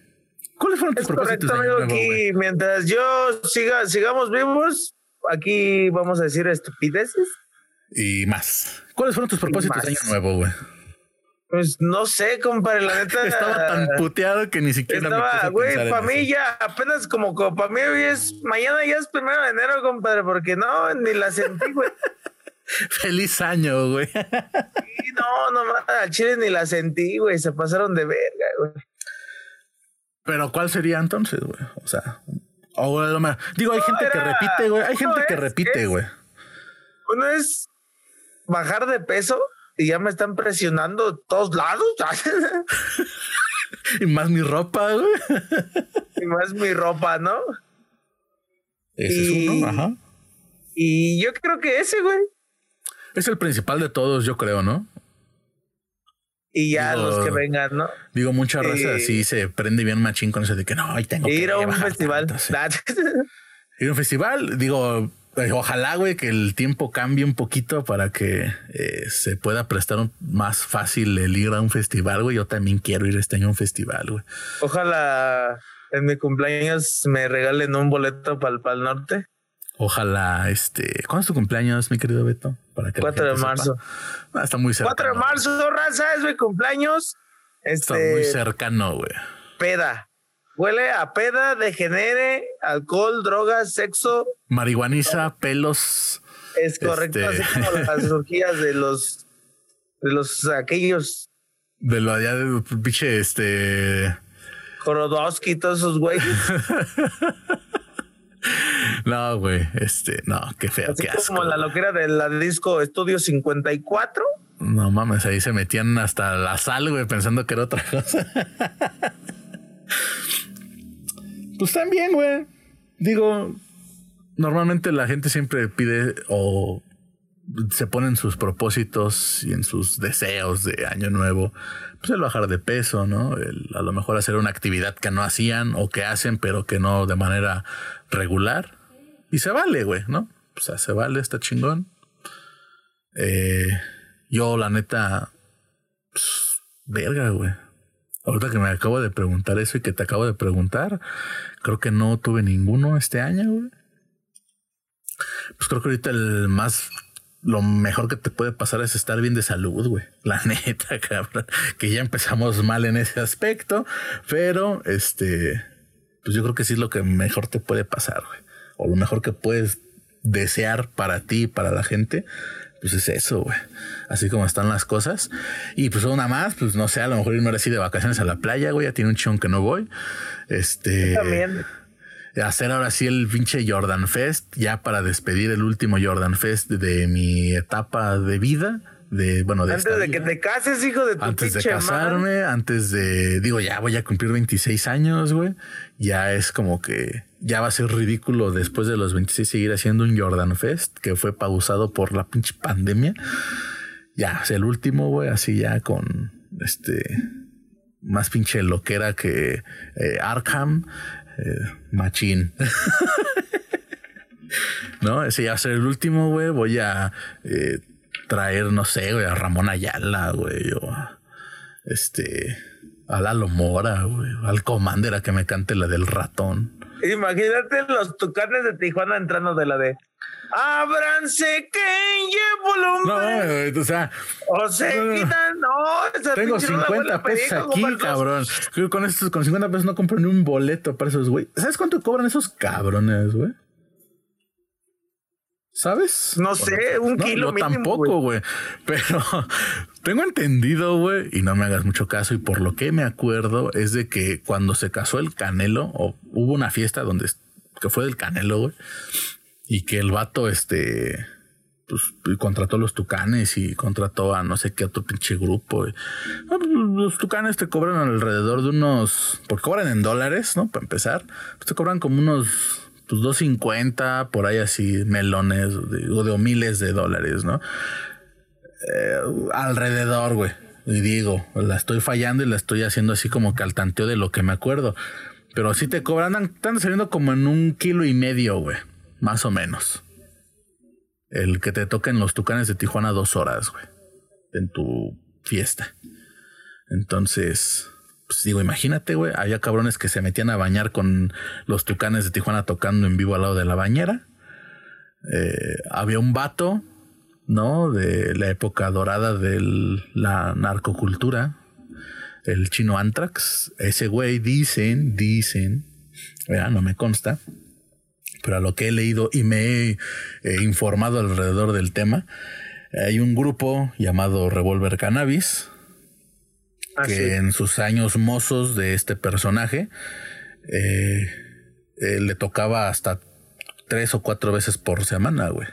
¿Cuáles fueron tus propósitos? aquí, mientras yo siga, sigamos vivos, aquí vamos a decir estupideces. Y más. ¿Cuáles fueron tus propósitos de año nuevo, güey? Pues no sé, compadre, la neta. Estaba tan puteado que ni siquiera estaba, güey, para mí ya apenas como, para mí hoy es, mañana ya es primero de enero, compadre, porque no, ni la sentí, güey. Feliz año, güey. Sí, no, no, al chile ni la sentí, güey, se pasaron de verga, güey. Pero ¿cuál sería entonces, güey? O sea, digo, hay gente que repite, güey, hay gente que repite, güey. Uno es bajar de peso y ya me están presionando todos lados. y más mi ropa, güey. y más mi ropa, ¿no? Ese y, es uno, ajá. Y yo creo que ese, güey. Es el principal de todos, yo creo, ¿no? Y ya los que vengan, ¿no? Digo, mucha raza así se prende bien machín con eso de que no, ahí tengo ir a un festival. ir a un festival, digo, ojalá, güey, que el tiempo cambie un poquito para que eh, se pueda prestar más fácil el ir a un festival, güey. Yo también quiero ir este año a un festival, güey. Ojalá en mi cumpleaños me regalen un boleto para el, norte. Ojalá, este. ¿Cuándo es tu cumpleaños, mi querido Beto? Para que 4 de marzo. Ah, está muy cercano. 4 de marzo, raza, es mi cumpleaños. Está muy este, cercano, güey. Peda. Huele a peda, degenere, alcohol, drogas, sexo. Marihuaniza, pelos. Es correcto, este... así como las orgías de los de los aquellos. De lo allá de pinche este. Korodowski y todos esos güeyes. no, güey, este, no, qué feo, qué asco. Como la loquera de la disco Estudio 54. No mames, ahí se metían hasta la sal, güey, pensando que era otra cosa. Pues también, güey. Digo, normalmente la gente siempre pide o se ponen sus propósitos y en sus deseos de año nuevo, pues el bajar de peso, ¿no? El, a lo mejor hacer una actividad que no hacían o que hacen, pero que no de manera regular. Y se vale, güey, ¿no? O sea, se vale, está chingón. Eh, yo, la neta, pues, verga, güey. Ahorita que me acabo de preguntar eso y que te acabo de preguntar, creo que no tuve ninguno este año, güey. pues creo que ahorita el más lo mejor que te puede pasar es estar bien de salud, güey. La neta, cabrón. Que ya empezamos mal en ese aspecto, pero este, pues yo creo que sí es lo que mejor te puede pasar, güey. O lo mejor que puedes desear para ti y para la gente, pues es eso, güey. Así como están las cosas. Y pues una más, pues no sé, a lo mejor irme así de vacaciones a la playa, güey. Ya tiene un chon que no voy. Este. También hacer ahora sí el pinche Jordan Fest, ya para despedir el último Jordan Fest de mi etapa de vida. De, bueno, de antes de que te cases, hijo de tu Antes de casarme, antes de, digo, ya voy a cumplir 26 años, güey. Ya es como que ya va a ser ridículo después de los 26 seguir haciendo un Jordan Fest que fue pausado por la pinche pandemia. Ya, es el último, güey, así ya con este más pinche loquera que eh, Arkham eh, machín. no, ese ya va a ser el último, güey. Voy a eh, traer, no sé, güey, a Ramón Ayala, güey. O este. A Lalo Mora, güey. Al Commander a que me cante la del ratón. Imagínate los tucanes de Tijuana entrando de la de Ábranse que volumen. No, o sea. O sea, no, Tengo 50 pesos aquí, cabrón. Con estos, con 50 pesos no compro ni un boleto para esos güey. ¿Sabes cuánto cobran esos cabrones, güey? ¿Sabes? No sé, un kilo. No tampoco, güey. Pero tengo entendido, güey, y no me hagas mucho caso, y por lo que me acuerdo es de que cuando se casó el Canelo, o hubo una fiesta donde que fue del Canelo, güey, y que el vato, este, pues contrató a los tucanes y contrató a no sé qué otro pinche grupo. Pues, los tucanes te cobran alrededor de unos, porque cobran en dólares, ¿no? Para empezar, pues te cobran como unos pues 250 por ahí así melones o de, miles de dólares, ¿no? Eh, alrededor, güey. Y digo, la estoy fallando y la estoy haciendo así como que al tanteo de lo que me acuerdo. Pero si te cobran, están saliendo como en un kilo y medio, güey más o menos. El que te toca en los tucanes de Tijuana dos horas, güey. En tu fiesta. Entonces, pues digo, imagínate, güey. Había cabrones que se metían a bañar con los tucanes de Tijuana tocando en vivo al lado de la bañera. Eh, había un vato, ¿no? De la época dorada de la narcocultura. El chino Antrax. Ese güey dicen, dicen, no me consta pero a lo que he leído y me he eh, informado alrededor del tema, hay un grupo llamado Revolver Cannabis, ah, que en sus años mozos de este personaje eh, eh, le tocaba hasta tres o cuatro veces por semana, güey.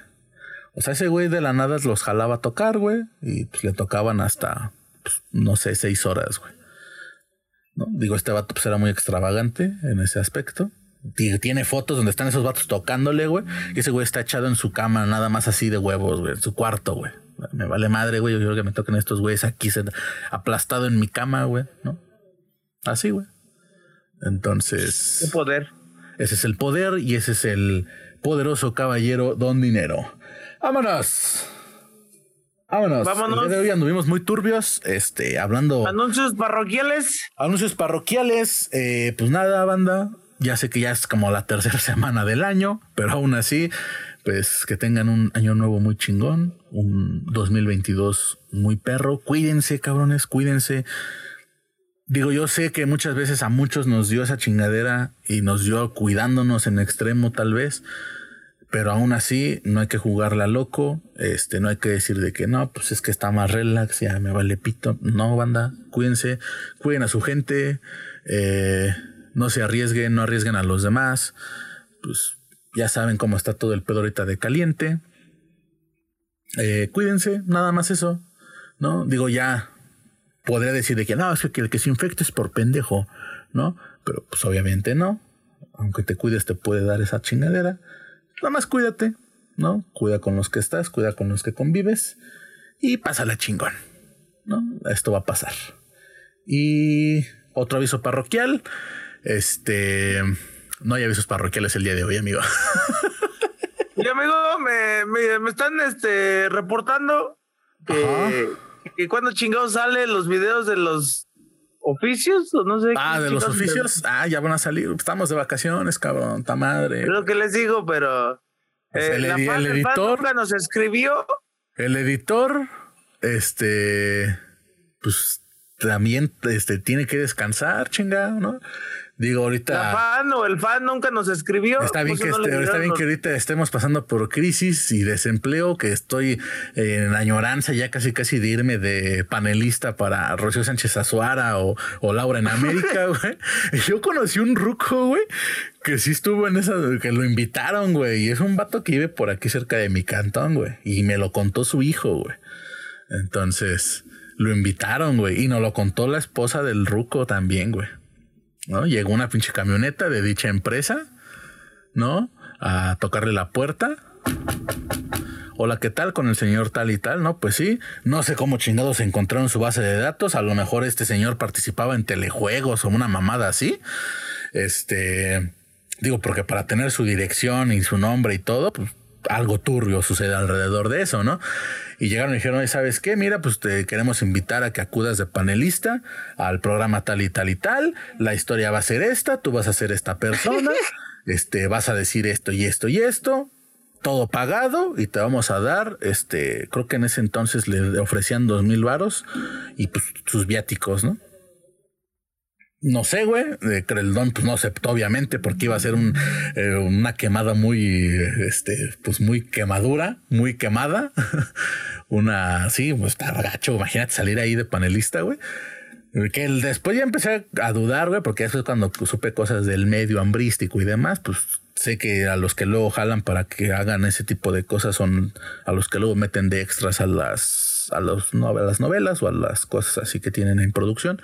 O sea, ese güey de la nada los jalaba a tocar, güey, y pues le tocaban hasta, pues, no sé, seis horas, güey. Digo, este vato pues era muy extravagante en ese aspecto tiene fotos donde están esos vatos tocándole, güey. Y ese güey está echado en su cama, nada más así de huevos, güey, en su cuarto, güey. Me vale madre, güey. Yo quiero que me toquen estos güeyes aquí aplastado en mi cama, güey, ¿no? Así, güey. Entonces. ¿Qué poder? Ese es el poder y ese es el poderoso caballero Don Dinero. ¡Vámonos! Vámonos. Vámonos. El día de hoy anduvimos muy turbios, este, hablando. Anuncios parroquiales. Anuncios parroquiales. Eh, pues nada, banda. Ya sé que ya es como la tercera semana del año, pero aún así, pues que tengan un año nuevo muy chingón, un 2022 muy perro. Cuídense, cabrones, cuídense. Digo, yo sé que muchas veces a muchos nos dio esa chingadera y nos dio cuidándonos en extremo tal vez, pero aún así no hay que jugarla loco, este, no hay que decir de que no, pues es que está más relax, ya me vale pito. No, banda, cuídense, cuiden a su gente, eh, no se arriesguen, no arriesguen a los demás. Pues ya saben cómo está todo el pedo ahorita de caliente. Eh, cuídense, nada más eso. ¿No? Digo, ya podría decir de que no, es que el que se infecte es por pendejo, ¿no? Pero pues obviamente no. Aunque te cuides, te puede dar esa chingadera. Nada más cuídate, ¿no? Cuida con los que estás, cuida con los que convives y pásala chingón, ¿no? Esto va a pasar. Y otro aviso parroquial. Este, no hay avisos parroquiales el día de hoy, amigo. Y amigo, me, me, están este, reportando que, que, cuando chingados salen los videos de los oficios o no sé. Ah, de los oficios. Ah, ya van a salir. Estamos de vacaciones, cabrón, ta madre. Es lo que les digo, pero Eh, el, la fan- el editor, nunca nos escribió. el editor, este, pues también este, tiene que descansar, chinga, ¿no? Digo, ahorita. La fan o el fan nunca nos escribió. Está bien, Pues que no este- le está bien dieron que ahorita estemos pasando por crisis y desempleo, que estoy en añoranza ya casi casi de irme de panelista para Rocío Sánchez Azuara o, o Laura en América, güey. Yo conocí un ruco, güey, que sí estuvo en esa, que lo invitaron, güey, y es un vato que vive por aquí cerca de mi cantón, güey, y me lo contó su hijo, güey. Entonces, lo invitaron, güey, y nos lo contó la esposa del ruco también, güey. ¿No? Llegó una pinche camioneta de dicha empresa, ¿no? A tocarle la puerta. Hola, ¿qué tal con el señor tal y tal? No, pues sí. No sé cómo chingados encontraron su base de datos. A lo mejor este señor participaba en telejuegos o una mamada así. Este, digo, porque para tener su dirección y su nombre y todo, pues algo turbio sucede alrededor de eso, ¿no? Y llegaron y dijeron, "Oye, ¿sabes qué? Mira, pues te queremos invitar a que acudas de panelista al programa tal y tal y tal. La historia va a ser esta, tú vas a ser esta persona, este, vas a decir esto y esto y esto, todo pagado y te vamos a dar, este, creo que en ese entonces le ofrecían dos mil varos y pues sus viáticos, ¿no? No sé, güey. Don pues no aceptó, obviamente, porque iba a ser eh, una quemada muy, este, pues muy quemadura, muy quemada. una, sí, pues está gacho. Imagínate salir ahí de panelista, güey. Que después ya empecé a dudar, güey, porque eso es cuando supe cosas del medio hambrístico y demás, pues sé que a los que luego jalan para que hagan ese tipo de cosas son a los que luego meten de extras a las, a los, a las novelas o a las cosas así que tienen en producción.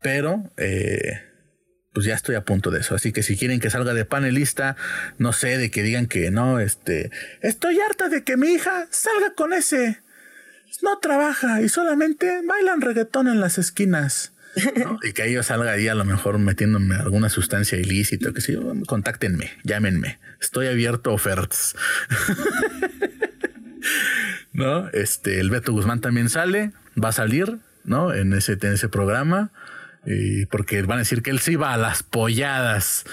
Pero, eh, pues ya estoy a punto de eso. Así que si quieren que salga de panelista, no sé, de que digan que no, este, estoy harta de que mi hija salga con ese. No trabaja y solamente bailan reggaetón en las esquinas. ¿no? Y que yo salga ahí a lo mejor metiéndome alguna sustancia ilícita, que sí, contáctenme, llámenme. Estoy abierto a ofertas. ¿No? Este, el Beto Guzmán también sale, va a salir, ¿no? En ese, en ese programa. Y porque van a decir que él sí va a las polladas.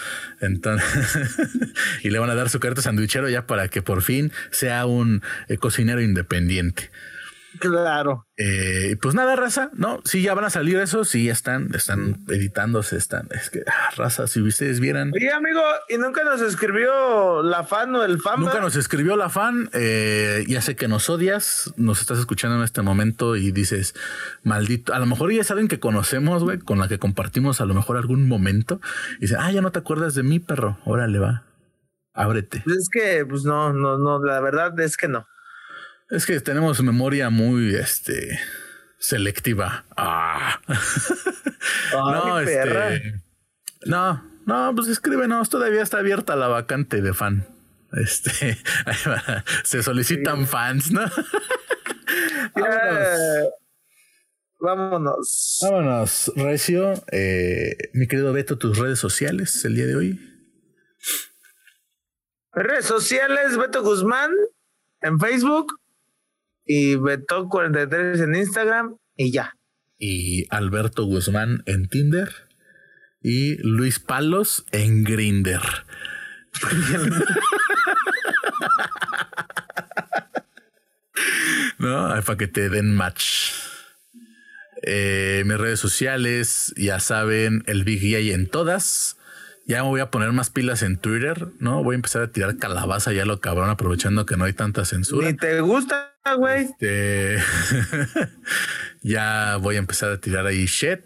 Entonces, y le van a dar su carta sandwichero ya para que por fin sea un eh, cocinero independiente. Claro. Eh, pues nada, raza, no, sí, ya van a salir eso, sí, ya están, están editándose, están, es que, ah, raza, si ustedes vieran. Oye, amigo, ¿y nunca nos escribió la fan o el fan? Nunca nos escribió la fan, eh, ya sé que nos odias, nos estás escuchando en este momento y dices, maldito, a lo mejor ya saben que conocemos, güey, con la que compartimos a lo mejor algún momento, y dicen, ah, ya no te acuerdas de mí, perro, órale, va, ábrete. Pues es que, pues no, no, no, la verdad es que no. Es que tenemos memoria muy, este, selectiva. Ah. no, perra. este, no, no, pues escríbenos, todavía está abierta la vacante de fan. Este, se solicitan fans, ¿no? Vámonos. Ya, Vámonos. Vámonos, Recio. Eh, mi querido Beto, tus redes sociales el día de hoy. Redes sociales, Beto Guzmán en Facebook y Beto43 en Instagram y ya. Y Alberto Guzmán en Tinder. Y Luis Palos en Grinder. ¿No? Para que te den match. Eh, mis redes sociales, ya saben, el Big Yay en todas. Ya me voy a poner más pilas en Twitter, ¿no? Voy a empezar a tirar calabaza ya lo cabrón, aprovechando que no hay tanta censura. Ni te gusta, güey. Este, ya voy a empezar a tirar ahí shit.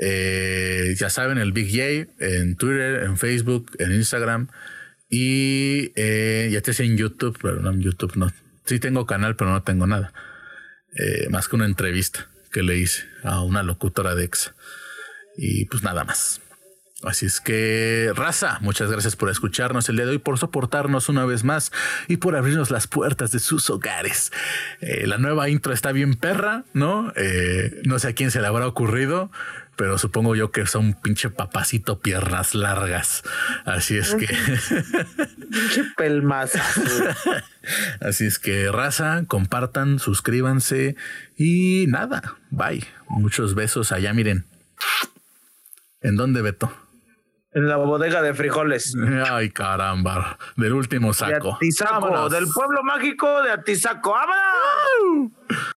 Eh, ya saben, el Big J en Twitter, en Facebook, en Instagram. Y eh, ya sé en YouTube, pero no en YouTube no. Sí tengo canal, pero no tengo nada. Eh, más que una entrevista que le hice a una locutora de EXA. Y pues nada más. Así es que, raza, muchas gracias por escucharnos el día de hoy, por soportarnos una vez más y por abrirnos las puertas de sus hogares. Eh, la nueva intro está bien perra, ¿no? Eh, no sé a quién se le habrá ocurrido, pero supongo yo que son un pinche papacito piernas largas. Así es que, Pinche pelmazo. así es que, raza, compartan, suscríbanse y nada, bye. Muchos besos allá, miren. ¿En dónde, Beto? En la bodega de frijoles. Ay, caramba. Del último De saco. Atizaco, Vámonos. del pueblo mágico de Atizaco. ¡Vámonos!